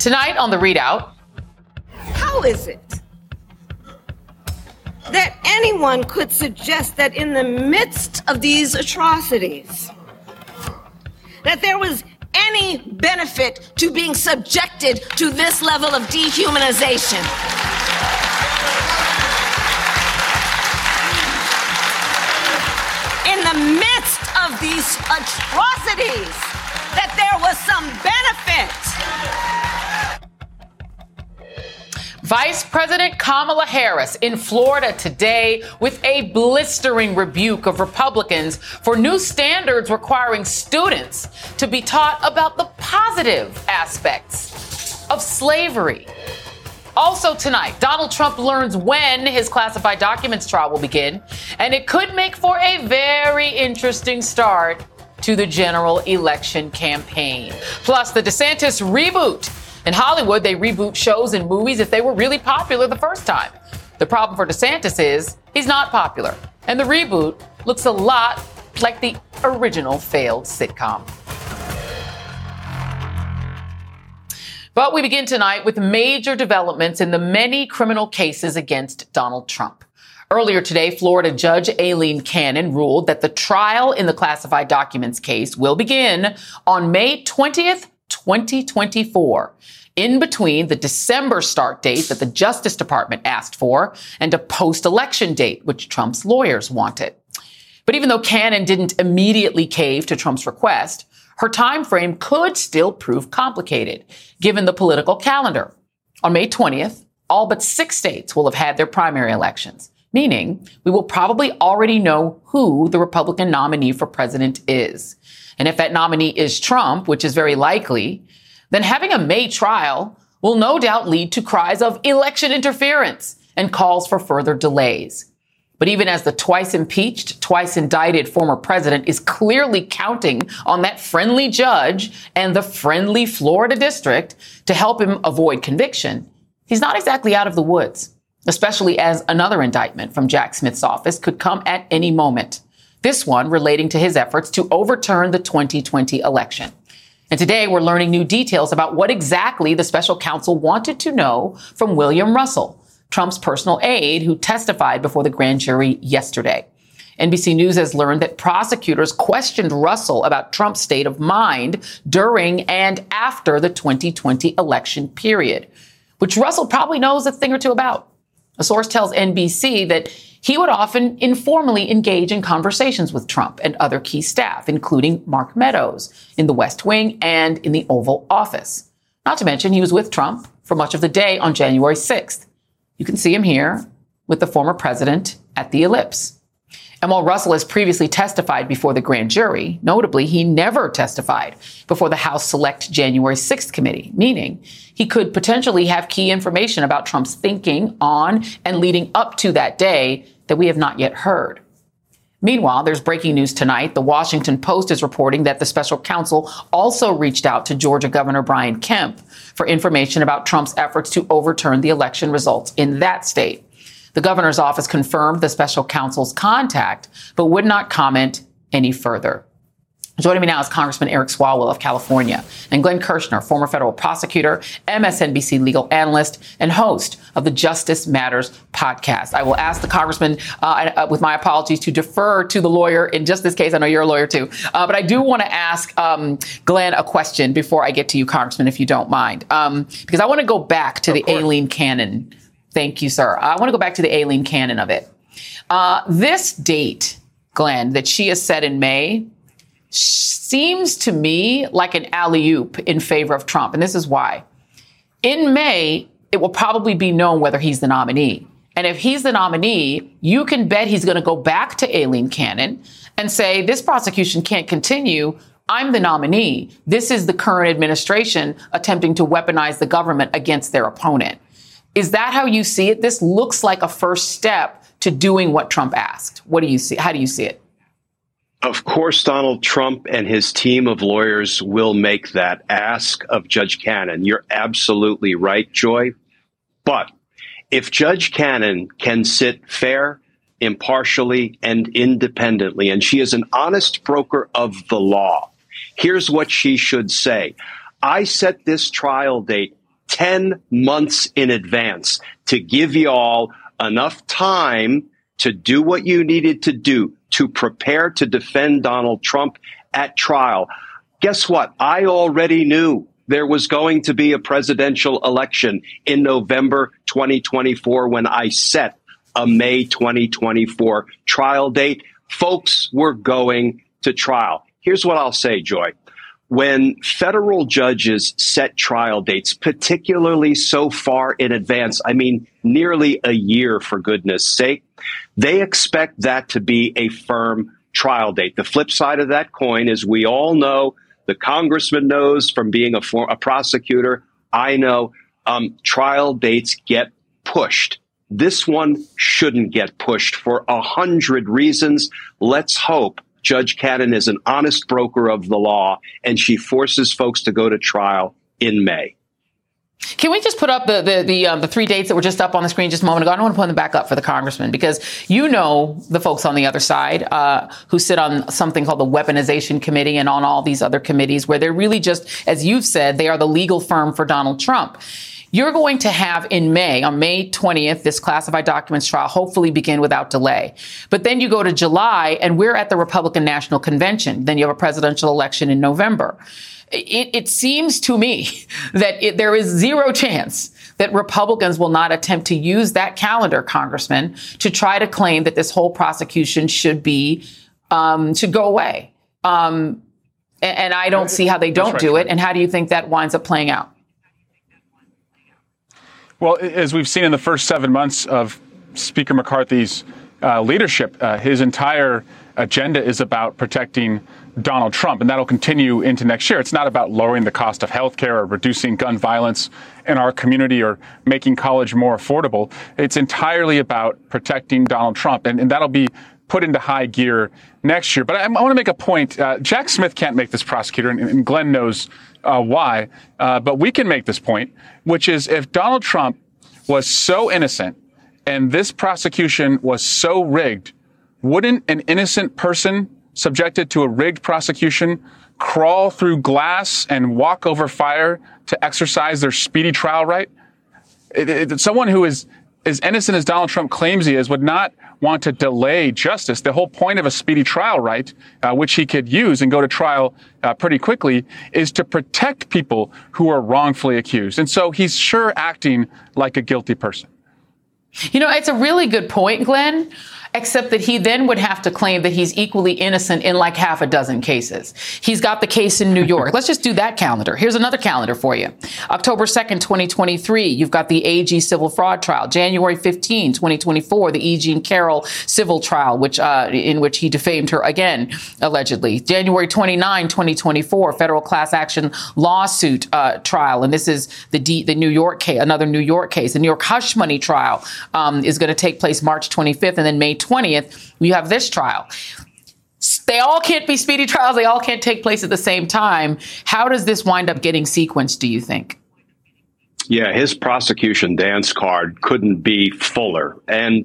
Tonight on the ReidOut. How is it that anyone could suggest that in the midst of these atrocities, that there was any benefit to being subjected to this level of dehumanization? In the midst of these atrocities, that there was some benefit. Vice President Kamala Harris in Florida today with a blistering rebuke of Republicans for new standards requiring students to be taught about the positive aspects of slavery. Also tonight, Donald Trump learns when his classified documents trial will begin, and it could make for a very interesting start to the general election campaign. Plus, the DeSantis reboot in Hollywood, they reboot shows and movies if they were really popular the first time. The problem for DeSantis is he's not popular, and the reboot looks a lot like the original failed sitcom. But we begin tonight with major developments in the many criminal cases against Donald Trump. Earlier today, Florida Judge Aileen Cannon ruled that the trial in the classified documents case will begin on May 20th 2024 in between the December start date that the Justice Department asked for and a post election date, which Trump's lawyers wanted. But even though Cannon didn't immediately cave to Trump's request, her time frame could still prove complicated given the political calendar. On May 20th, all but six states will have had their primary elections, meaning we will probably already know who the Republican nominee for president is. And if that nominee is Trump, which is very likely, then having a May trial will no doubt lead to cries of election interference and calls for further delays. But even as the twice impeached, twice indicted former president is clearly counting on that friendly judge and the friendly Florida district to help him avoid conviction, he's not exactly out of the woods, especially as another indictment from Jack Smith's office could come at any moment. This one relating to his efforts to overturn the 2020 election. And today we're learning new details about what exactly the special counsel wanted to know from William Russell, Trump's personal aide who testified before the grand jury yesterday. NBC News has learned that prosecutors questioned Russell about Trump's state of mind during and after the 2020 election period, which Russell probably knows a thing or two about. A source tells NBC that he would often informally engage in conversations with Trump and other key staff, including Mark Meadows in the West Wing and in the Oval Office. Not to mention, he was with Trump for much of the day on January 6th. You can see him here with the former president at the ellipse. And while Russell has previously testified before the grand jury, notably, he never testified before the House Select January 6th committee, meaning he could potentially have key information about Trump's thinking on and leading up to that day that we have not yet heard. Meanwhile, there's breaking news tonight. The Washington Post is reporting that the special counsel also reached out to Georgia Governor Brian Kemp for information about Trump's efforts to overturn the election results in that state. The governor's office confirmed the special counsel's contact, but would not comment any further. Joining me now is Congressman Eric Swalwell of California and Glenn Kirschner, former federal prosecutor, MSNBC legal analyst, and host of the Justice Matters podcast. I will ask the congressman, uh, uh, with my apologies, to defer to the lawyer in just this case. I know you're a lawyer too, uh, but I do want to ask um, Glenn a question before I get to you, Congressman, if you don't mind, um, because I want to go back to of the course. Aileen Cannon Thank you, sir. I want to go back to the Aileen Cannon of it. Uh, this date, Glenn, that she has set in May seems to me like an alley oop in favor of Trump. And this is why. In May, it will probably be known whether he's the nominee. And if he's the nominee, you can bet he's going to go back to Aileen Cannon and say, this prosecution can't continue. I'm the nominee. This is the current administration attempting to weaponize the government against their opponent. Is that how you see it? This looks like a first step to doing what Trump asked. What do you see? How do you see it? Of course, Donald Trump and his team of lawyers will make that ask of Judge Cannon. You're absolutely right, Joy. But if Judge Cannon can sit fair, impartially, and independently, and she is an honest broker of the law, here's what she should say I set this trial date 10 months in advance to give y'all enough time to do what you needed to do to prepare to defend Donald Trump at trial. Guess what? I already knew there was going to be a presidential election in November 2024 when I set a May 2024 trial date. Folks were going to trial. Here's what I'll say, Joy. When federal judges set trial dates, particularly so far in advance, I mean, nearly a year for goodness sake, they expect that to be a firm trial date. The flip side of that coin is we all know, the congressman knows from being a, for, a prosecutor, I know, um, trial dates get pushed. This one shouldn't get pushed for a hundred reasons. Let's hope Judge Cannon is an honest broker of the law and she forces folks to go to trial in May. Can we just put up the the the, um, the, three dates that were just up on the screen just a moment ago? I don't want to put them back up for the congressman because you know the folks on the other side uh, who sit on something called the Weaponization Committee and on all these other committees where they're really just, as you've said, they are the legal firm for Donald Trump. You're going to have in May, on May 20th, this classified documents trial hopefully begin without delay. But then you go to July and we're at the Republican National Convention. Then you have a presidential election in November. It, it seems to me that it, there is zero chance that Republicans will not attempt to use that calendar, Congressman, to try to claim that this whole prosecution should be um, should go away. Um, and, and, I don't see how they don't right, do it. And how do you think that winds up playing out? Well, as we've seen in the first seven months of Speaker McCarthy's uh, leadership, uh, his entire agenda is about protecting Donald Trump, and that'll continue into next year. It's not about lowering the cost of health care or reducing gun violence in our community or making college more affordable. It's entirely about protecting Donald Trump, and, and that'll be put into high gear next year. But I, I want to make a point. Uh, Jack Smith can't make this prosecutor, and, and Glenn knows uh, why. Uh, but we can make this point, which is if Donald Trump was so innocent and this prosecution was so rigged, wouldn't an innocent person subjected to a rigged prosecution crawl through glass and walk over fire to exercise their speedy trial right? It, it, someone who is as innocent as Donald Trump claims he is would not want to delay justice. The whole point of a speedy trial right, uh, which he could use and go to trial uh, pretty quickly, is to protect people who are wrongfully accused. And so he's sure acting like a guilty person. You know, it's a really good point, Glenn except that he then would have to claim that he's equally innocent in like half a dozen cases. He's got the case in New York. Let's just do that calendar. Here's another calendar for you. October 2nd, 2023, you've got the AG civil fraud trial. January 15, 2024, the E. Jean Carroll civil trial, which, uh, in which he defamed her again, allegedly. January 29, 2024, federal class action lawsuit, uh, trial. And this is the D, the New York case, another New York case. The New York hush money trial, um, is going to take place March 25th and then May 20th, you have this trial. They all can't be speedy trials. They all can't take place at the same time. How does this wind up getting sequenced, do you think? Yeah, his prosecution dance card couldn't be fuller. And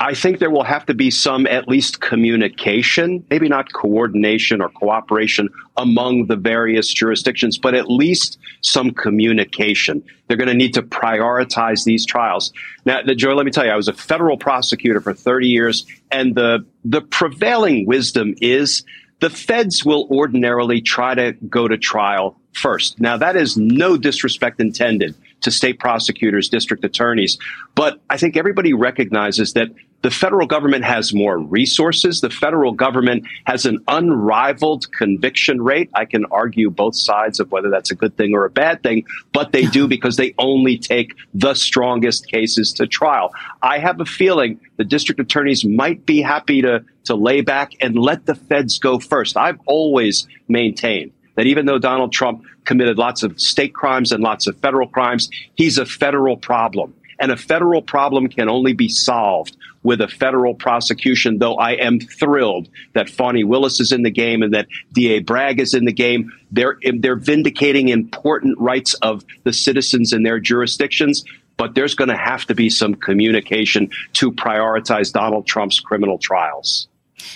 I think there will have to be some at least communication, maybe not coordination or cooperation among the various jurisdictions, but at least some communication. They're going to need to prioritize these trials. Now, Joe, let me tell you, I was a federal prosecutor for 30 years, and the, the prevailing wisdom is the feds will ordinarily try to go to trial first. Now, that is no disrespect intended to state prosecutors, district attorneys. But I think everybody recognizes that the federal government has more resources. The federal government has an unrivaled conviction rate. I can argue both sides of whether that's a good thing or a bad thing, but they do because they only take the strongest cases to trial. I have a feeling the district attorneys might be happy to, to lay back and let the feds go first. I've always maintained that even though Donald Trump committed lots of state crimes and lots of federal crimes, he's a federal problem. And a federal problem can only be solved with a federal prosecution, though I am thrilled that Fani Willis is in the game and that DA Bragg is in the game. They're, they're vindicating important rights of the citizens in their jurisdictions but there's going to have to be some communication to prioritize Donald Trump's criminal trials.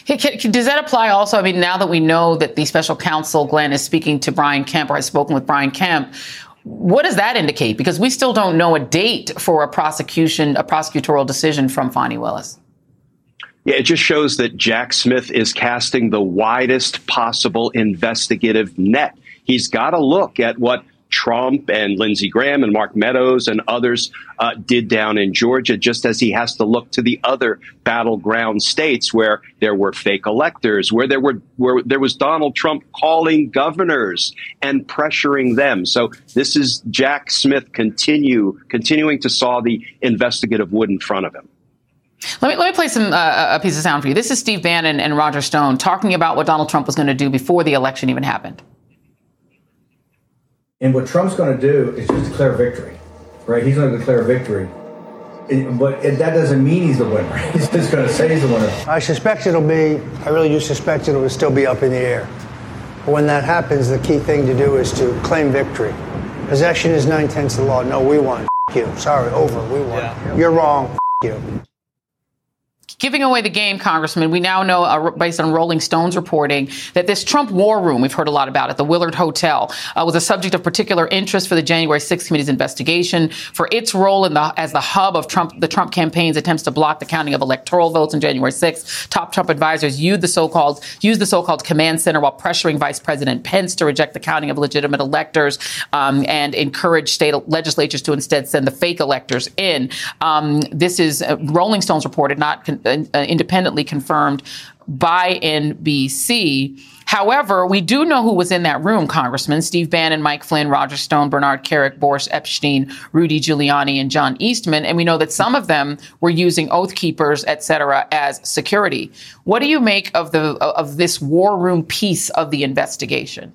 Hey, can, does that apply also? I mean, now that we know that the special counsel, Glenn, is speaking to Brian Kemp or has spoken with Brian Kemp, What does that indicate? Because we still don't know a date for a prosecution, a prosecutorial decision from Fani Willis. Yeah, it just shows that Jack Smith is casting the widest possible investigative net. He's got to look at what Trump and Lindsey Graham and Mark Meadows and others uh, did down in Georgia, just as he has to look to the other battleground states where there were fake electors, where there were where there was Donald Trump calling governors and pressuring them. So this is Jack Smith continue continuing to saw the investigative wood in front of him. Let me, let me play some uh, a piece of sound for you. This is Steve Bannon and Roger Stone talking about what Donald Trump was going to do before the election even happened. And what Trump's going to do is just declare victory, right? He's going to declare victory. but that doesn't mean he's the winner. He's just going to say he's the winner. I suspect it'll be, I really do suspect it'll still be up in the air. But when that happens, the key thing to do is to claim victory. Possession is nine tenths of the law. No, we won. F- you. Sorry, over. We won. Yeah. You're wrong. F- you giving away the game, Congressman. We now know, uh, based on Rolling Stone's reporting, that this Trump war room, we've heard a lot about it, the Willard Hotel, uh, was a subject of particular interest for the January 6th committee's investigation for its role in the, as the hub of Trump, the Trump campaign's attempts to block the counting of electoral votes on January 6th. Top Trump advisors used the so-called, used the so-called command center while pressuring Vice President Pence to reject the counting of legitimate electors um, and encourage state legislatures to instead send the fake electors in. Um, this is uh, Rolling Stone's reported, not con- uh, independently confirmed by NBC. However, we do know who was in that room, Congressman. Steve Bannon, Mike Flynn, Roger Stone, Bernard Kerik, Boris Epshteyn, Rudy Giuliani, and John Eastman. And we know that some of them were using Oath Keepers, et cetera, as security. What do you make of the of this war room piece of the investigation?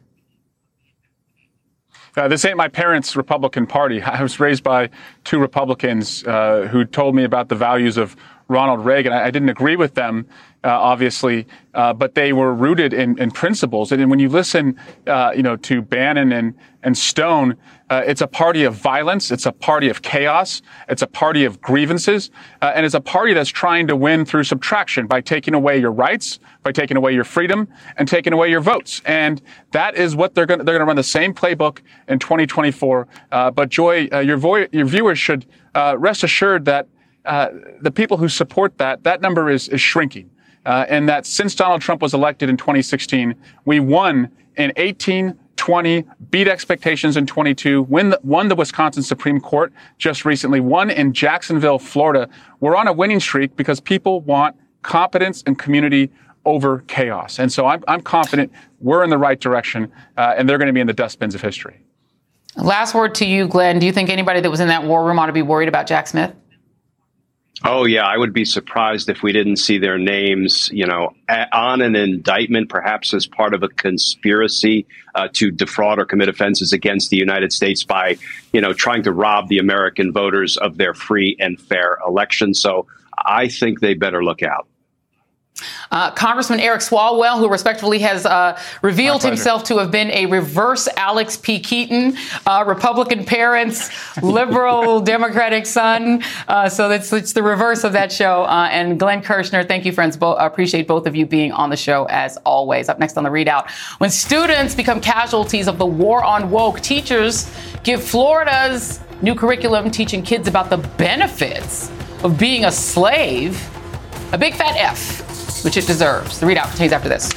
Uh, this ain't my parents' Republican Party. I was raised by two Republicans uh, who told me about the values of Ronald Reagan. I, I didn't agree with them, uh, obviously, uh, but they were rooted in, in principles. And, when you listen, uh, you know, to Bannon and, and Stone, uh, it's a party of violence. It's a party of chaos. It's a party of grievances. Uh, and it's a party that's trying to win through subtraction by taking away your rights, by taking away your freedom, and taking away your votes. And that is what they're going to, they're going to run the same playbook in 2024. Uh, but Joy, your, vo- your viewers should rest assured that uh, the people who support that, that number is, is shrinking. Uh, and that since Donald Trump was elected in 2016, we won in 18, 20, beat expectations in 22, win the, won the Wisconsin Supreme Court just recently, won in Jacksonville, Florida. We're on a winning streak because people want competence and community over chaos. And so I'm, I'm confident we're in the right direction, uh, and they're going to be in the dustbins of history. Last word to you, Glenn. Do you think anybody that was in that war room ought to be worried about Jack Smith? Oh yeah, I would be surprised if we didn't see their names, you know, on an indictment, perhaps as part of a conspiracy uh, to defraud or commit offenses against the United States by, you know, trying to rob the American voters of their free and fair election. So I think they better look out. Uh, Congressman Eric Swalwell, who respectfully has uh, revealed himself to have been a reverse Alex P. Keaton, uh, Republican parents, liberal Democratic son. Uh, so it's, it's the reverse of that show. Uh, and Glenn Kirschner, thank you, friends. Bo- appreciate both of you being on the show as always. Up next on the ReidOut, when students become casualties of the war on woke, teachers give Florida's new curriculum teaching kids about the benefits of being a slave a big fat F which it deserves. The ReidOut continues after this.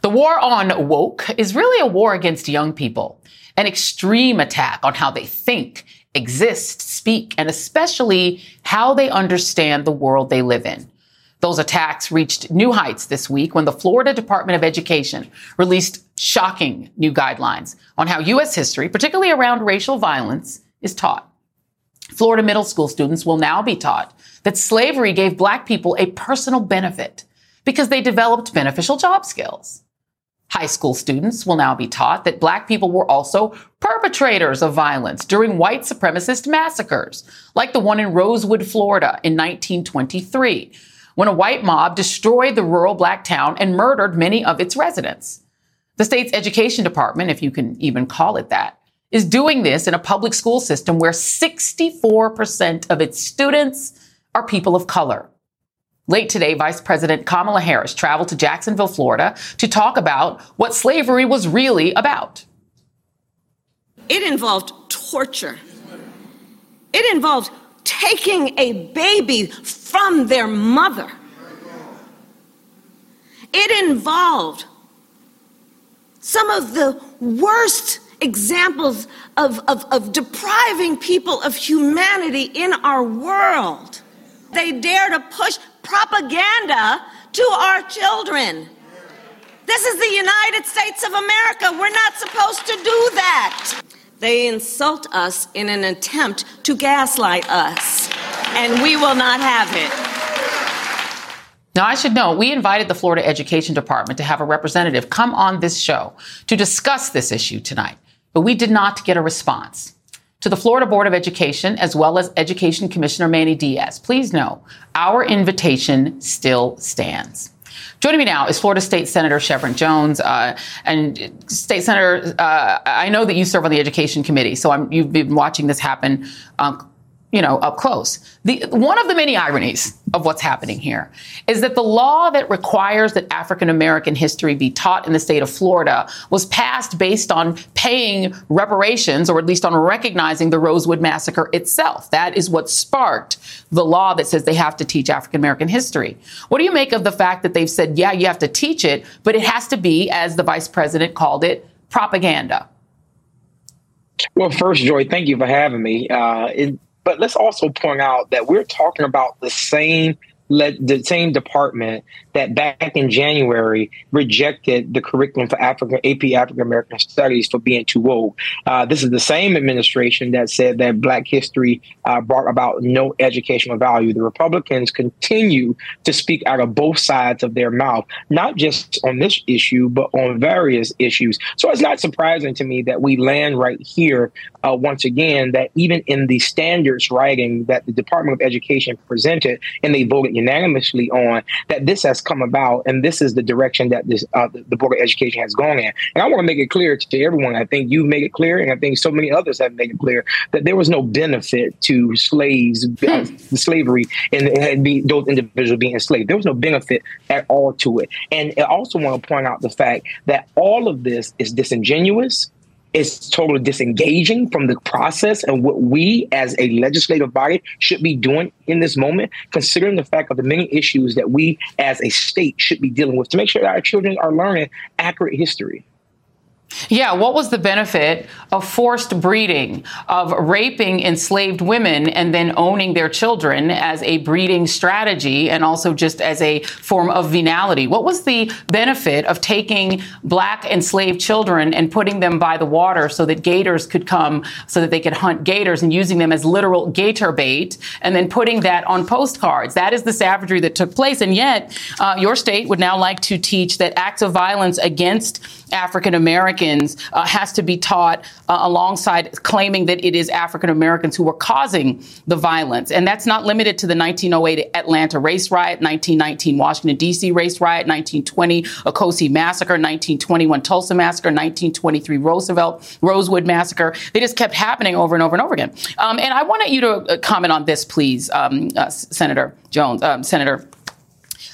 The war on woke is really a war against young people, an extreme attack on how they think, exist, speak, and especially how they understand the world they live in. Those attacks reached new heights this week when the Florida Department of Education released shocking new guidelines on how U.S. history, particularly around racial violence, is taught. Florida middle school students will now be taught that slavery gave black people a personal benefit because they developed beneficial job skills. High school students will now be taught that black people were also perpetrators of violence during white supremacist massacres, like the one in Rosewood, Florida in 1923, when a white mob destroyed the rural black town and murdered many of its residents. The state's education department, if you can even call it that, is doing this in a public school system where 64% of its students are people of color. Late today, Vice President Kamala Harris traveled to Jacksonville, Florida to talk about what slavery was really about. It involved torture. It involved taking a baby from their mother. It involved some of the worst examples of, of, of, depriving people of humanity in our world. They dare to push propaganda to our children. This is the United States of America. We're not supposed to do that. They insult us in an attempt to gaslight us, and we will not have it. Now, I should know, we invited the Florida Education Department to have a representative come on this show to discuss this issue tonight, but we did not get a response. To the Florida Board of Education, as well as Education Commissioner Manny Diaz, please know our invitation still stands. Joining me now is Florida State Senator Shevrin Jones. Uh, and State Senator, uh, I know that you serve on the Education Committee, so I'm, you've been watching this happen um, you know, up close. The, one of the many ironies of what's happening here is that the law that requires that African American history be taught in the state of Florida was passed based on paying reparations, or at least on recognizing the Rosewood Massacre itself. That is what sparked the law that says they have to teach African American history. What do you make of the fact that they've said, yeah, you have to teach it, but it has to be, as the vice president called it, propaganda? Well, first, Joy, thank you for having me. Uh, it, but let's also point out that we're talking about the same the same department that back in January rejected the curriculum for African AP African American Studies for being too old. Uh, this is the same administration that said that Black history uh, brought about no educational value. The Republicans continue to speak out of both sides of their mouth, not just on this issue, but on various issues. So it's not surprising to me that we land right here uh, once again. That even in the standards writing that the Department of Education presented, and they voted unanimously on that this has come about and this is the direction that this uh, the Board of Education has gone in. And I want to make it clear to everyone. I think you've made it clear, and I think so many others have made it clear that there was no benefit to slaves, uh, slavery, and, and be, those individuals being enslaved. There was no benefit at all to it. And I also want to point out the fact that all of this is disingenuous is totally disengaging from the process and what we as a legislative body should be doing in this moment, considering the fact of the many issues that we as a state should be dealing with to make sure that our children are learning accurate history. Yeah, what was the benefit of forced breeding, of raping enslaved women and then owning their children as a breeding strategy and also just as a form of venality? What was the benefit of taking black enslaved children and putting them by the water so that gators could come, so that they could hunt gators and using them as literal gator bait and then putting that on postcards? That is the savagery that took place. And yet, uh, your state would now like to teach that acts of violence against African Americans uh, has to be taught uh, alongside claiming that it is African Americans who are causing the violence. And that's not limited to the 1908 Atlanta race riot, 1919 Washington, D.C. race riot, 1920 Ocoee massacre, 1921 Tulsa massacre, 1923 Roosevelt, Rosewood massacre. They just kept happening over and over and over again. Um, and I wanted you to uh, comment on this, please, um, uh, Senator Jones, um, Senator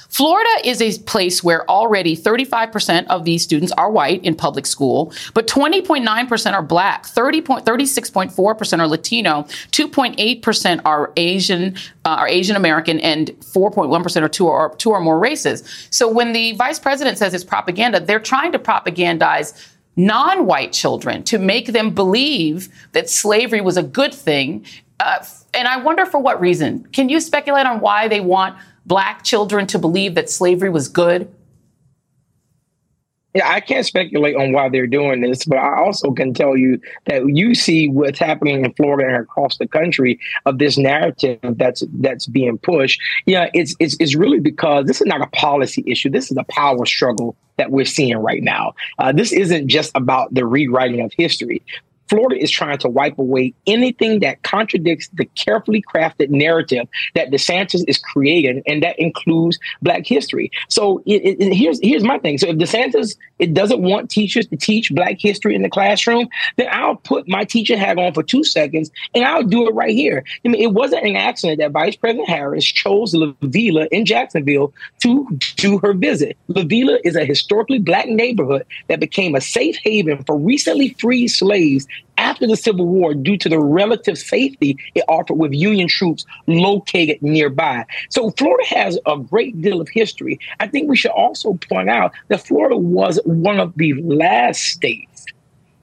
Florida is a place where already 35% of these students are white in public school, but 20.9% are black, 36.4% are Latino, 2.8% are Asian, uh, are Asian American, and 4.1% are two or two or more races. So when the vice president says it's propaganda, they're trying to propagandize non-white children to make them believe that slavery was a good thing. Uh, and I wonder for what reason. Can you speculate on why they want black children to believe that slavery was good? Yeah, I can't speculate on why they're doing this, but I also can tell you that you see what's happening in Florida and across the country of this narrative that's that's being pushed. Yeah, it's it's, it's really because this is not a policy issue. This is a power struggle that we're seeing right now. Uh, this isn't just about the rewriting of history Florida is trying to wipe away anything that contradicts the carefully crafted narrative that DeSantis is creating, and that includes Black history. So it, it, here's here's my thing. So if DeSantis it doesn't want teachers to teach Black history in the classroom, then I'll put my teacher hat on for two seconds and I'll do it right here. I mean, it wasn't an accident that Vice President Harris chose La Villa in Jacksonville to do her visit. La Villa is a historically Black neighborhood that became a safe haven for recently freed slaves after the Civil War due to the relative safety it offered with Union troops located nearby. So Florida has a great deal of history. I think we should also point out that Florida was one of the last states,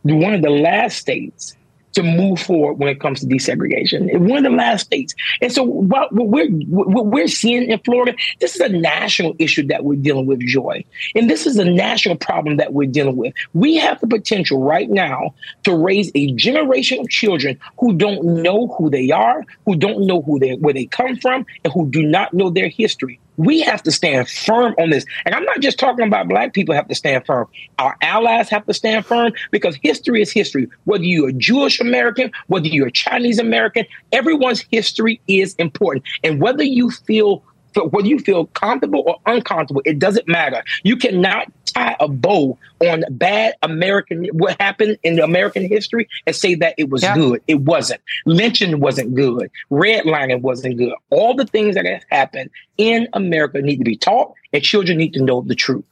one of the last states to move forward when it comes to desegregation. One of the last states. And so what we're, what we're seeing in Florida, this is a national issue that we're dealing with, Joy. And this is a national problem that we're dealing with. We have the potential right now to raise a generation of children who don't know who they are, who don't know who they where they come from, and who do not know their history. We have to stand firm on this. And I'm not just talking about black people have to stand firm. Our allies have to stand firm because history is history. Whether you're a Jewish American, whether you're a Chinese American, everyone's history is important. And whether you feel whether you feel comfortable or uncomfortable, it doesn't matter. You cannot tie a bow on bad American what happened in American history and say that it was yeah. good. It wasn't. Lynching wasn't good. Redlining wasn't good. All the things that have happened in America need to be taught, and children need to know the truth.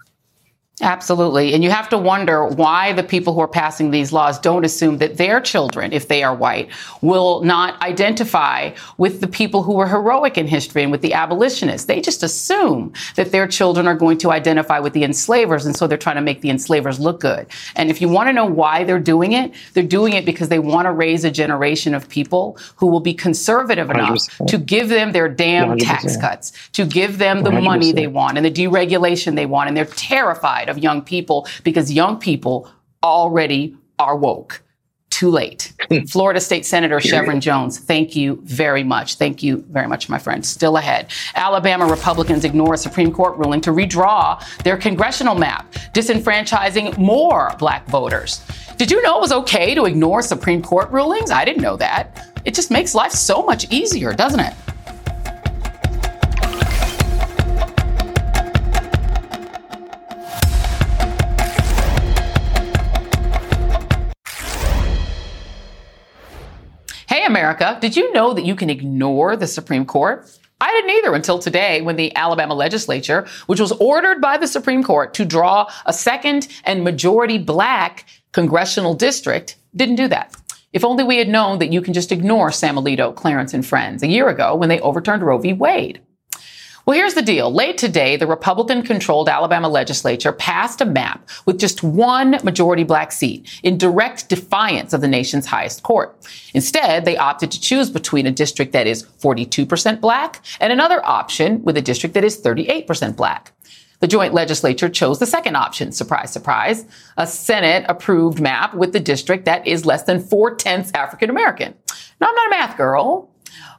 Absolutely. And you have to wonder why the people who are passing these laws don't assume that their children, if they are white, will not identify with the people who were heroic in history and with the abolitionists. They just assume that their children are going to identify with the enslavers. And so they're trying to make the enslavers look good. And if you want to know why they're doing it, they're doing it because they want to raise a generation of people who will be conservative enough 100%. to give them their damn 100%. tax cuts, to give them the 100%. money they want and the deregulation they want. And they're terrified of young people because young people already are woke. Too late. Hmm. Florida State Senator Shevrin Jones, thank you very much. Thank you very much, my friend. Still ahead. Alabama Republicans ignore a Supreme Court ruling to redraw their congressional map, disenfranchising more black voters. Did you know it was okay to ignore Supreme Court rulings? I didn't know that. It just makes life so much easier, doesn't it? America, did you know that you can ignore the Supreme Court? I didn't either until today when the Alabama legislature, which was ordered by the Supreme Court to draw a second and majority black congressional district, didn't do that. If only we had known that you can just ignore Sam Alito, Clarence, and friends a year ago when they overturned Roe v. Wade. Well, here's the deal. Late today, the Republican controlled Alabama legislature passed a map with just one majority black seat in direct defiance of the nation's highest court. Instead, they opted to choose between a district that is 42% black and another option with a district that is 38% black. The joint legislature chose the second option. Surprise, surprise. A Senate approved map with the district that is less than four tenths African American. Now, I'm not a math girl,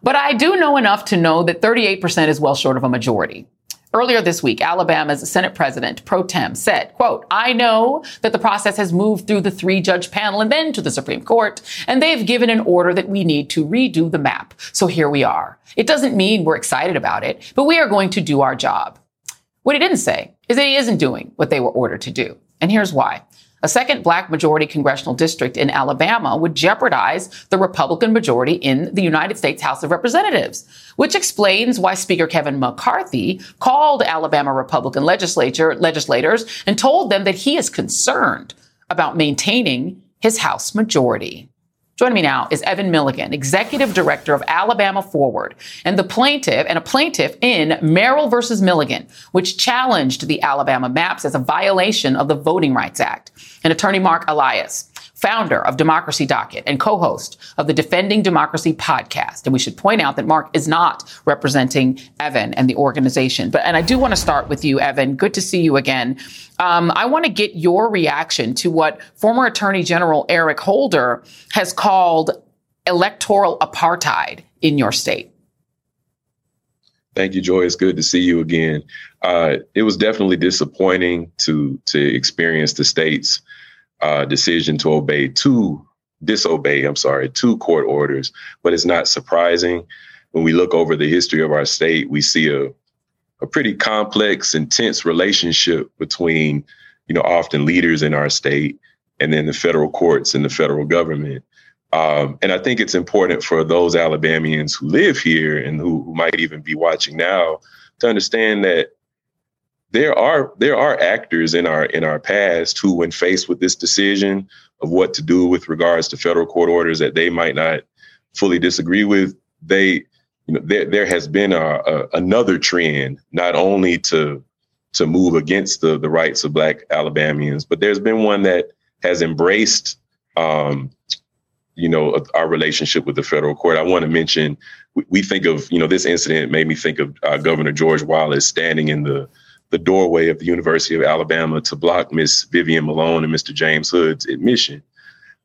but I do know enough to know that 38% is well short of a majority. Earlier this week, Alabama's Senate President Pro Tem said, quote, I know that the process has moved through the three judge panel and then to the Supreme Court, and they've given an order that we need to redo the map. So here we are. It doesn't mean we're excited about it, but we are going to do our job. What he didn't say is that he isn't doing what they were ordered to do. And here's why. A second black majority congressional district in Alabama would jeopardize the Republican majority in the United States House of Representatives, which explains why Speaker Kevin McCarthy called Alabama Republican legislature legislators and told them that he is concerned about maintaining his House majority. Joining me now is Evan Milligan, Executive Director of Alabama Forward, and the plaintiff and a plaintiff in Merrill versus Milligan, which challenged the Alabama maps as a violation of the Voting Rights Act, and attorney Mark Elias founder of Democracy Docket and co-host of the Defending Democracy podcast. And we should point out that Mark is not representing Evan and the organization. But and I do want to start with you, Evan. Good to see you again. Um, I want to get your reaction to what former Attorney General Eric Holder has called electoral apartheid in your state. Thank you, Joy. It's good to see you again. Uh, it was definitely disappointing to to experience the state's uh, decision to obey two disobey, I'm sorry, two court orders. But it's not surprising. When we look over the history of our state, we see a, a pretty complex, intense relationship between, you know, often leaders in our state and then the federal courts and the federal government. Um, and I think it's important for those Alabamians who live here and who, who might even be watching now to understand that there are there are actors in our in our past who, when faced with this decision of what to do with regards to federal court orders that they might not fully disagree with, they you know there there has been a, a, another trend not only to to move against the the rights of Black Alabamians, but there's been one that has embraced um, you know, our relationship with the federal court. I want to mention, we, think of, you know, this incident made me think of uh, Governor George Wallace standing in the the doorway of the University of Alabama to block Miss Vivian Malone and Mr. James Hood's admission.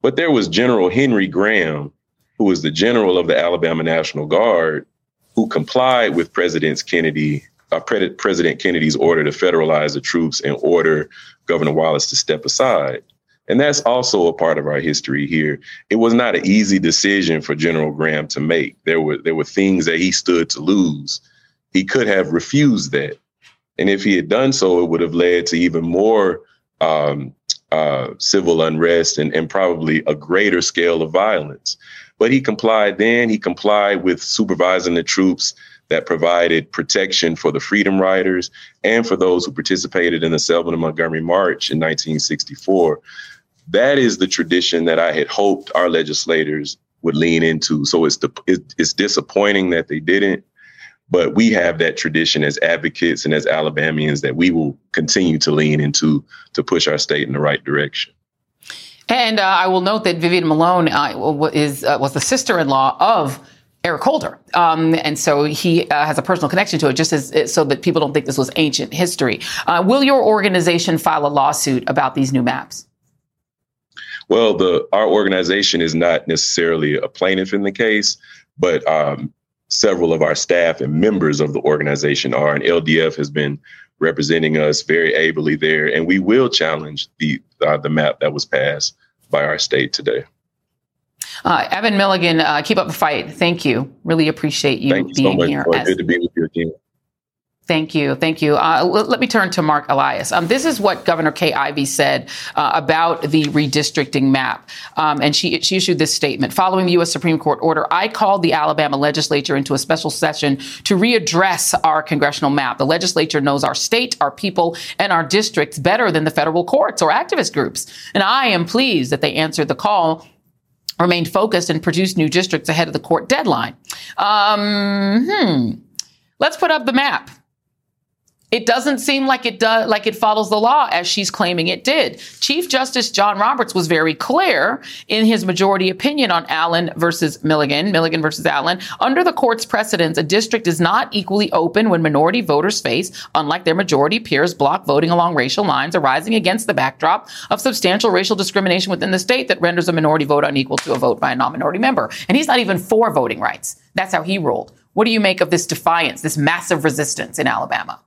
But there was General Henry Graham, who was the general of the Alabama National Guard, who complied with President Kennedy, uh, President Kennedy's order to federalize the troops and order Governor Wallace to step aside. And that's also a part of our history here. It was not an easy decision for General Graham to make. There were there were things that he stood to lose. He could have refused that. And if he had done so, it would have led to even more um, uh, civil unrest and, and probably a greater scale of violence. But he complied then. He complied with supervising the troops that provided protection for the Freedom Riders and for those who participated in the Selma and Montgomery March in 1964 that is the tradition that I had hoped our legislators would lean into. So it's it's disappointing that they didn't, but we have that tradition as advocates and as Alabamians that we will continue to lean into to push our state in the right direction. And uh, I will note that Vivian Malone uh, is uh, was the sister-in-law of Eric Holder, um, and so he uh, has a personal connection to it, just as so that people don't think this was ancient history. Uh, will your organization file a lawsuit about these new maps? Well, the our organization is not necessarily a plaintiff in the case, but um, several of our staff and members of the organization are, and LDF has been representing us very ably there, and we will challenge the uh, the map that was passed by our state today. Uh, Evan Milligan, uh, keep up the fight. Thank you. Really appreciate you, Thank you being so much. here. As- good to be with you again. Thank you. Thank you. Uh, let me turn to Mark Elias. Um, this is what Governor Kay Ivey said uh, about the redistricting map. Um, and she, she issued this statement. Following the U.S. Supreme Court order, I called the Alabama legislature into a special session to readdress our congressional map. The legislature knows our state, our people, and our districts better than the federal courts or activist groups. And I am pleased that they answered the call remained focused and produced new districts ahead of the court deadline. Um, hmm. Let's put up the map. It doesn't seem like it does, like it follows the law as she's claiming it did. Chief Justice John Roberts was very clear in his majority opinion on Allen versus Milligan, Milligan versus Allen. Under the court's precedents, a district is not equally open when minority voters face, unlike their majority peers, block voting along racial lines arising against the backdrop of substantial racial discrimination within the state that renders a minority vote unequal to a vote by a non-minority member. And he's not even for voting rights. That's how he ruled. What do you make of this defiance, this massive resistance in Alabama?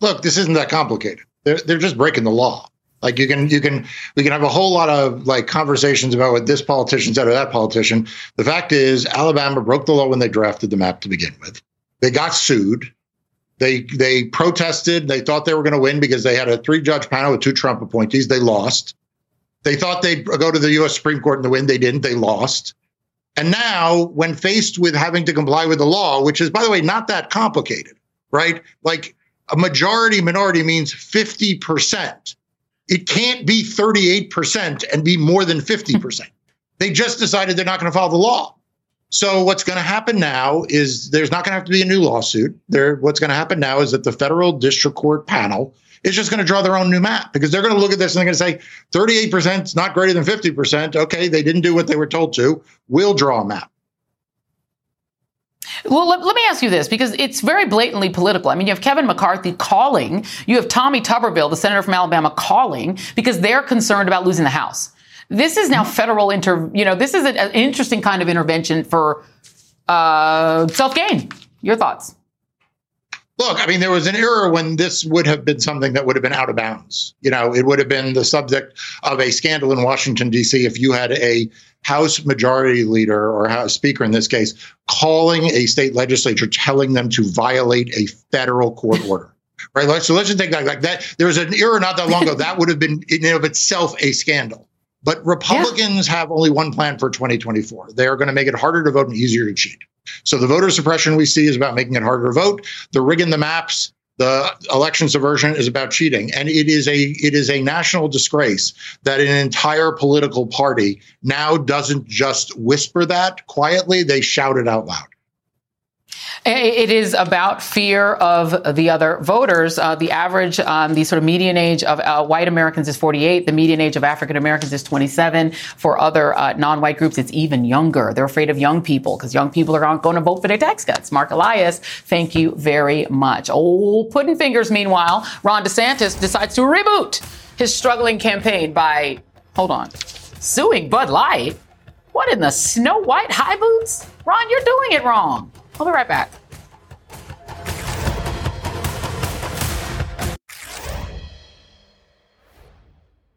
Look, this isn't that complicated. They're they're just breaking the law. Like you can you can we can have a whole lot of like conversations about what this politician said or that politician. The fact is, Alabama broke the law when they drafted the map to begin with. They got sued. They they protested. They thought they were going to win because they had a three judge panel with two Trump appointees. They lost. They thought they'd go to the U.S. Supreme Court and win. They didn't. They lost. And now, when faced with having to comply with the law, which is, by the way, not that complicated, right? Like a majority minority means 50%. It can't be 38% and be more than 50%. they just decided they're not going to follow the law. So what's going to happen now is there's not going to have to be a new lawsuit. There, what's going to happen now is that the federal district court panel is just going to draw their own new map because they're going to look at this and they're going to say 38% is not greater than 50%. Okay, they didn't do what they were told to. We'll draw a map. Well, let, let, me ask you this because it's very blatantly political. I mean, you have Kevin McCarthy calling, you have Tommy Tuberville, the senator from Alabama, calling because they're concerned about losing the House. This is now federal inter. You know, this is an interesting kind of intervention for uh, self gain. Your thoughts? look, I mean, there was an era when this would have been something that would have been out of bounds. You know, it would have been the subject of a scandal in Washington, D.C. if you had a House Majority Leader or House Speaker in this case calling a state legislature, telling them to violate a federal court order. Right. So let's just take that like that. There was an era not that long ago that would have been in and of itself a scandal. But Republicans yeah. have only one plan for 2024. They are going to make it harder to vote and easier to cheat. So the voter suppression we see is about making it harder to vote. The rigging the maps, the election subversion is about cheating, and it is a it is a national disgrace that an entire political party now doesn't just whisper that quietly; they shout it out loud. It is about fear of the other voters. Uh, the average, um, the sort of median age of uh, white Americans is 48. The median age of African Americans is 27. For other uh, non-white groups, it's even younger. They're afraid of young people because young people are not going to vote for their tax cuts. Marc Elias, thank you very much. Oh, putting fingers. Meanwhile, Ron DeSantis decides to reboot his struggling campaign by, hold on, suing Bud Light. What in the Snow White high boots? Ron, you're doing it wrong. We'll be right back.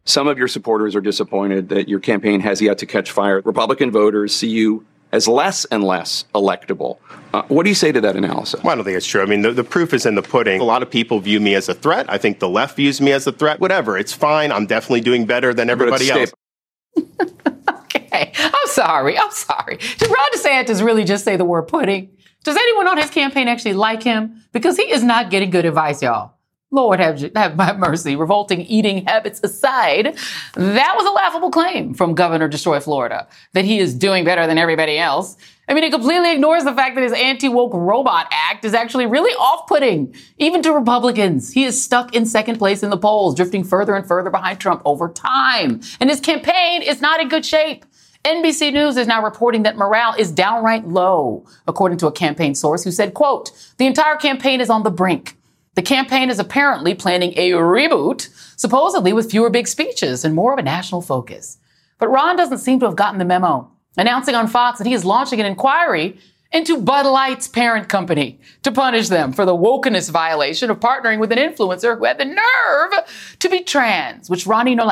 Some of your supporters are disappointed that your campaign has yet to catch fire. Republican voters see you as less and less electable. Uh, what do you say to that analysis? Well, I don't think it's true. I mean, the, the, proof is in the pudding. A lot of people view me as a threat. I think the left views me as a threat. Whatever. It's fine. I'm definitely doing better than everybody else. okay. I'm sorry. I'm sorry. Did Ron DeSantis really just say the word pudding? Does anyone on his campaign actually like him? Because he is not getting good advice, y'all. Lord have, have my mercy. Revolting eating habits aside, that was a laughable claim from Governor Destroy Florida that he is doing better than everybody else. I mean, it completely ignores the fact that his anti-woke robot act is actually really off-putting, even to Republicans. He is stuck in second place in the polls, drifting further and further behind Trump over time. And his campaign is not in good shape. NBC News is now reporting that morale is downright low, according to a campaign source who said, quote, the entire campaign is on the brink. The campaign is apparently planning a reboot, supposedly with fewer big speeches and more of a national focus. But Ron doesn't seem to have gotten the memo, announcing on Fox that he is launching an inquiry into Bud Light's parent company to punish them for the wokeness violation of partnering with an influencer who had the nerve to be trans, which Ronnie no.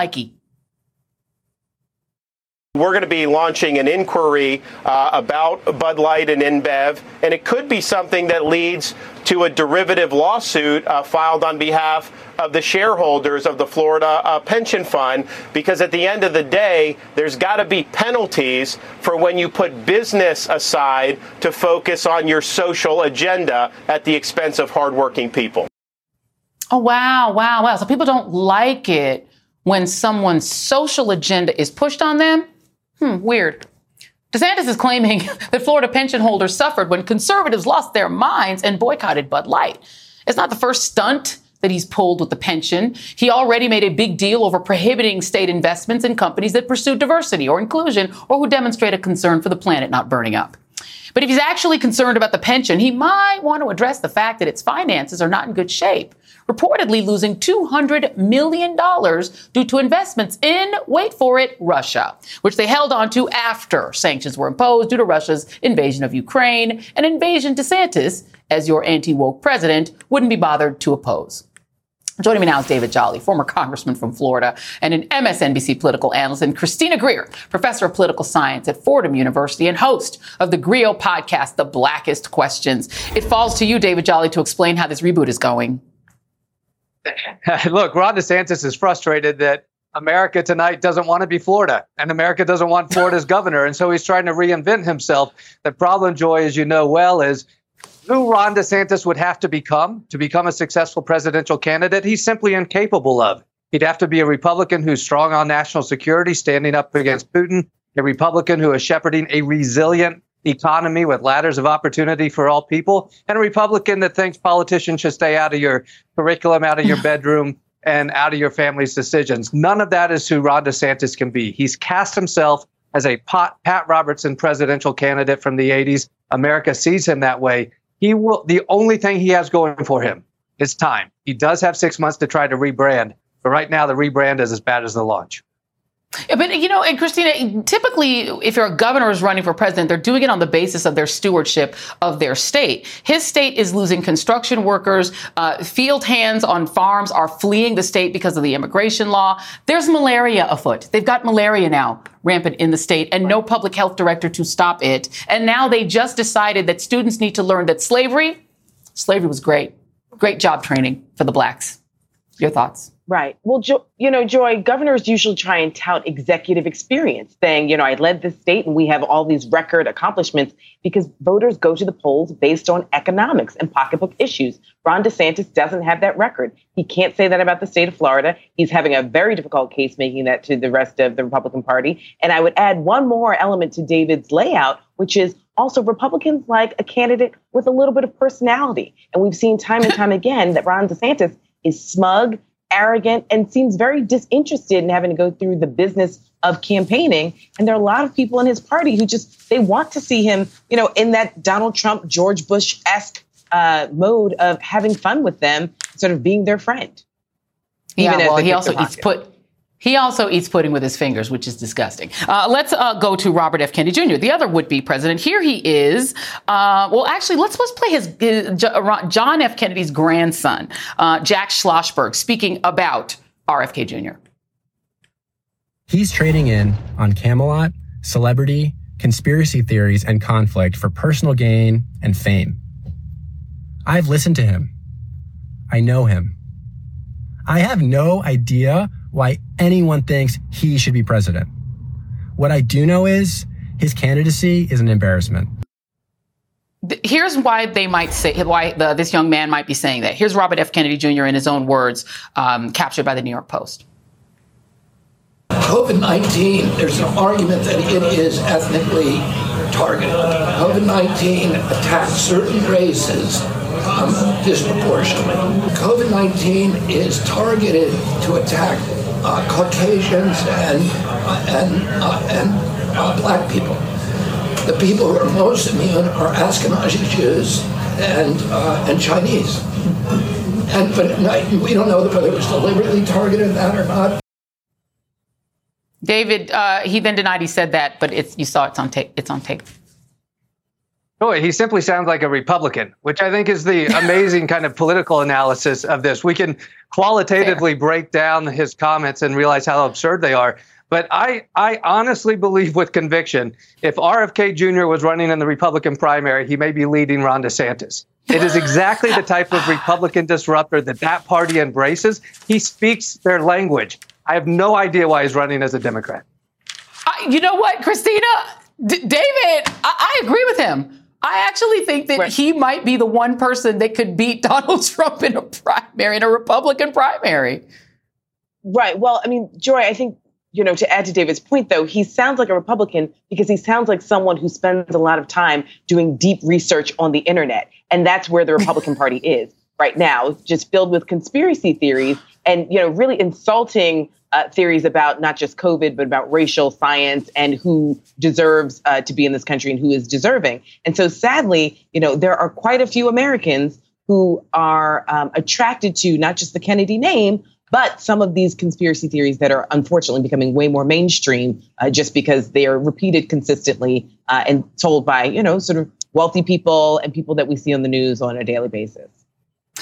We're going to be launching an inquiry uh, about Bud Light and InBev, and it could be something that leads to a derivative lawsuit uh, filed on behalf of the shareholders of the Florida uh, Pension Fund, because at the end of the day, there's got to be penalties for when you put business aside to focus on your social agenda at the expense of hardworking people. Oh, wow, wow, wow. So people don't like it when someone's social agenda is pushed on them? Hmm, weird. DeSantis is claiming that Florida pension holders suffered when conservatives lost their minds and boycotted Bud Light. It's not the first stunt that he's pulled with the pension. He already made a big deal over prohibiting state investments in companies that pursue diversity or inclusion or who demonstrate a concern for the planet not burning up. But if he's actually concerned about the pension, he might want to address the fact that its finances are not in good shape reportedly losing $200 million due to investments in, wait for it, Russia, which they held on to after sanctions were imposed due to Russia's invasion of Ukraine, an invasion DeSantis, as your anti woke president, wouldn't be bothered to oppose. Joining me now is David Jolly, former congressman from Florida and an MSNBC political analyst, and Christina Greer, professor of political science at Fordham University and host of the Grio podcast, The Blackest Questions. It falls to you, David Jolly, to explain how this reboot is going. Look, Ron DeSantis is frustrated that America tonight doesn't want to be Florida, and America doesn't want Florida's governor. And so he's trying to reinvent himself. The problem, Joy, as you know well, is who Ron DeSantis would have to become to become a successful presidential candidate. He's simply incapable of. He'd have to be a Republican who's strong on national security, standing up against Putin, a Republican who is shepherding a resilient economy with ladders of opportunity for all people, and a Republican that thinks politicians should stay out of your curriculum, out of your bedroom, and out of your family's decisions. None of that is who Ron DeSantis can be. He's cast himself as a Pat, Pat Robertson presidential candidate from the 80s. America sees him that way. He will. The only thing he has going for him is time. He does have six months to try to rebrand, but right now the rebrand is as bad as the launch. Yeah, but you know, and Christina, typically, if your governor is running for president, they're doing it on the basis of their stewardship of their state. His state is losing construction workers. Uh, field hands on farms are fleeing the state because of the immigration law. There's malaria afoot. They've got malaria now rampant in the state and no public health director to stop it. And now they just decided that students need to learn that slavery, slavery was great. Great job training for the blacks. Your thoughts? Right. Well, jo- you know, Joy, governors usually try and tout executive experience, saying, you know, I led the state and we have all these record accomplishments because voters go to the polls based on economics and pocketbook issues. Ron DeSantis doesn't have that record. He can't say that about the state of Florida. He's having a very difficult case making that to the rest of the Republican Party. And I would add one more element to David's layout, which is also Republicans like a candidate with a little bit of personality. And we've seen time and time again that Ron DeSantis is smug arrogant, and seems very disinterested in having to go through the business of campaigning. And there are a lot of people in his party who just they want to see him, you know, in that Donald Trump, George Bush esque uh, mode of having fun with them, sort of being their friend. Yeah, well, he also eats put he also eats pudding with his fingers, which is disgusting. Uh, let's uh, go to Robert F. Kennedy Jr., the other would-be president. Here he is. Uh, well, actually, let's let's play his, his uh, John F. Kennedy's grandson, uh, Jack Schlossberg, speaking about RFK Jr. He's trading in on Camelot, celebrity, conspiracy theories, and conflict for personal gain and fame. I've listened to him. I know him. I have no idea why anyone thinks he should be president. What I do know is his candidacy is an embarrassment. Here's why they might say why the, this young man might be saying that. Here's Robert F. Kennedy Jr. in his own words, um, captured by the New York Post. COVID 19, there's an argument that it is ethnically targeted. COVID 19 attacks certain races um, disproportionately. COVID 19 is targeted to attack uh, Caucasians and and uh, and uh, black people. The people who are most immune are Ashkenazi Jews and uh, and Chinese. And but we don't know whether it was deliberately targeted that or not. David, uh, he then denied he said that, but it's you saw it's on tape. It's on tape. Oh, he simply sounds like a Republican, which I think is the amazing kind of political analysis of this. We can qualitatively Fair. break down his comments and realize how absurd they are. But I, I honestly believe with conviction, if RFK Jr. was running in the Republican primary, he may be leading Ron DeSantis. It is exactly the type of Republican disruptor that that party embraces. He speaks their language. I have no idea why he's running as a Democrat. Uh, you know what, Christina? D- David, I-, I agree with him. I actually think that right. he might be the one person that could beat Donald Trump in a primary, in a Republican primary. Right. Well, I mean, Joy, I think, you know, to add to David's point, though, he sounds like a Republican because he sounds like someone who spends a lot of time doing deep research on the internet. And that's where the Republican Party is right now, just filled with conspiracy theories and, you know, really insulting uh, theories about not just COVID, but about racial science and who deserves uh, to be in this country and who is deserving. And so, sadly, you know, there are quite a few Americans who are um, attracted to not just the Kennedy name, but some of these conspiracy theories that are unfortunately becoming way more mainstream uh, just because they are repeated consistently uh, and told by, you know, sort of wealthy people and people that we see on the news on a daily basis.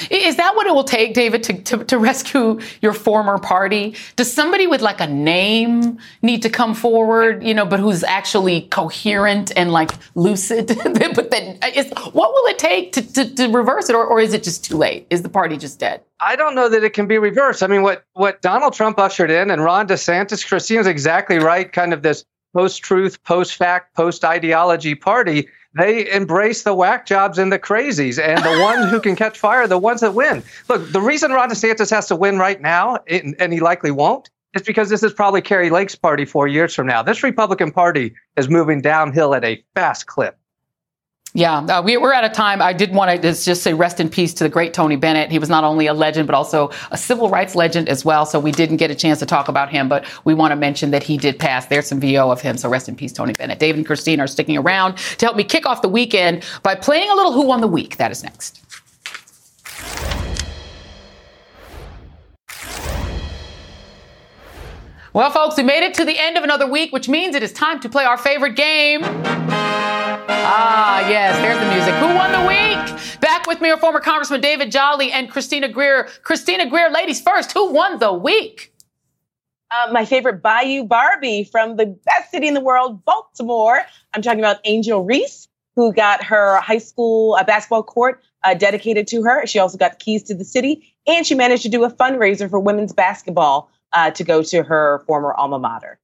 Is that what it will take, David, to, to, to, rescue your former party? Does somebody with like a name need to come forward, you know, but who's actually coherent and like lucid? but then, is, what will it take to, to, to reverse it, or, or is it just too late? Is the party just dead? I don't know that it can be reversed. I mean, what what Donald Trump ushered in, and Ron DeSantis, Christina's exactly right. Kind of this post-truth, post-fact, post-ideology party they embrace the whack jobs and the crazies, and the ones who can catch fire, the ones that win. Look, the reason Ron DeSantis has to win right now, and he likely won't, is because this is probably Kari Lake's party four years from now. This Republican Party is moving downhill at a fast clip. Yeah, uh, we, are out of time. I did want to just say rest in peace to the great Tony Bennett. He was not only a legend, but also a civil rights legend as well. So we didn't get a chance to talk about him, but we want to mention that he did pass. There's some VO of him. So rest in peace, Tony Bennett. David and Christine are sticking around to help me kick off the weekend by playing a little Who Won the Week. That is next. Well, folks, we made it to the end of another week, which means it is time to play our favorite game. Ah, yes, there's the music. Who won the week? Back with me are former Congressman David Jolly and Christina Greer. Christina Greer, ladies first, who won the week? Uh, my favorite Bayou Barbie from the best city in the world, Baltimore. I'm talking about Angel Reese, who got her high school uh, basketball court uh, dedicated to her. She also got the keys to the city, and she managed to do a fundraiser for women's basketball uh, to go to her former alma mater.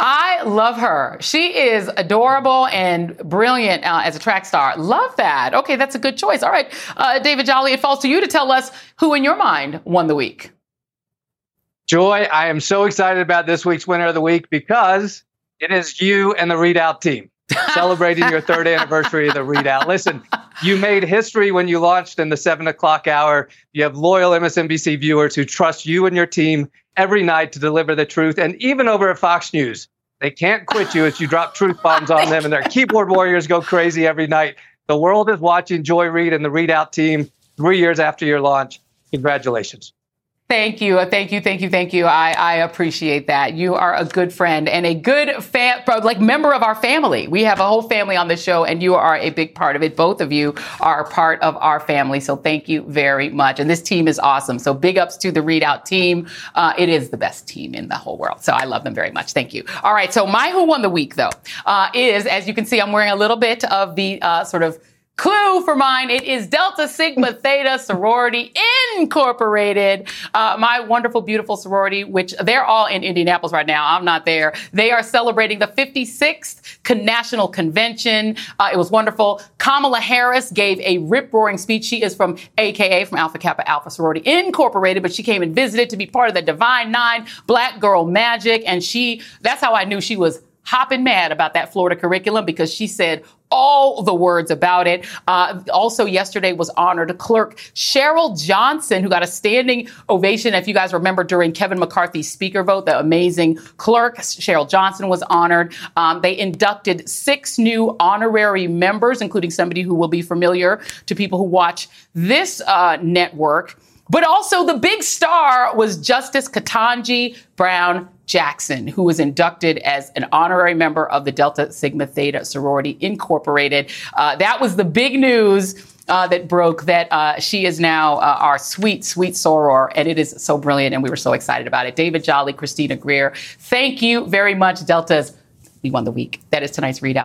I love her. She is adorable and brilliant uh, as a track star. Love that. Okay, that's a good choice. All right, uh, David Jolly, it falls to you to tell us who, in your mind, won the week. Joy, I am so excited about this week's winner of the week because it is you and the ReidOut team celebrating your third anniversary of the ReidOut. Listen, you made history when you launched in the seven o'clock hour. You have loyal MSNBC viewers who trust you and your team every night to deliver the truth. And even over at Fox News, they can't quit you as you drop truth bombs on them, and their keyboard warriors go crazy every night. The world is watching Joy Reid and the ReidOut team three years after your launch. Congratulations. Thank you. Thank you. Thank you. Thank you. I, I appreciate that. You are a good friend and a good fan, like member of our family. We have a whole family on the show and you are a big part of it. Both of you are part of our family. So thank you very much. And this team is awesome. So big ups to the ReidOut team. Uh, it is the best team in the whole world. So I love them very much. Thank you. All right. So my who won the week though, uh, is, as you can see, I'm wearing a little bit of the, uh, sort of Clue for mine, it is Delta Sigma Theta Sorority Incorporated. Uh, my wonderful, beautiful sorority, which they're all in Indianapolis right now. I'm not there. They are celebrating the 56th National Convention. Uh, it was wonderful. Kamala Harris gave a rip roaring speech. She is from AKA, from Alpha Kappa Alpha Sorority Incorporated, but she came and visited to be part of the Divine Nine Black Girl Magic. And she, that's how I knew she was hopping mad about that Florida curriculum because she said all the words about it. Uh, also, yesterday was honored clerk Cheryl Johnson, who got a standing ovation. If you guys remember during Kevin McCarthy's speaker vote, the amazing clerk Cheryl Johnson was honored. Um, they inducted six new honorary members, including somebody who will be familiar to people who watch this uh, network. But also, the big star was Justice Ketanji Brown Jackson, who was inducted as an honorary member of the Delta Sigma Theta Sorority Incorporated. Uh, that was the big news. Uh, that broke that uh, she is now uh, our sweet, sweet soror, and it is so brilliant, and we were so excited about it. David Jolly, Christina Greer, thank you very much, Deltas. We won the week. That is tonight's ReidOut.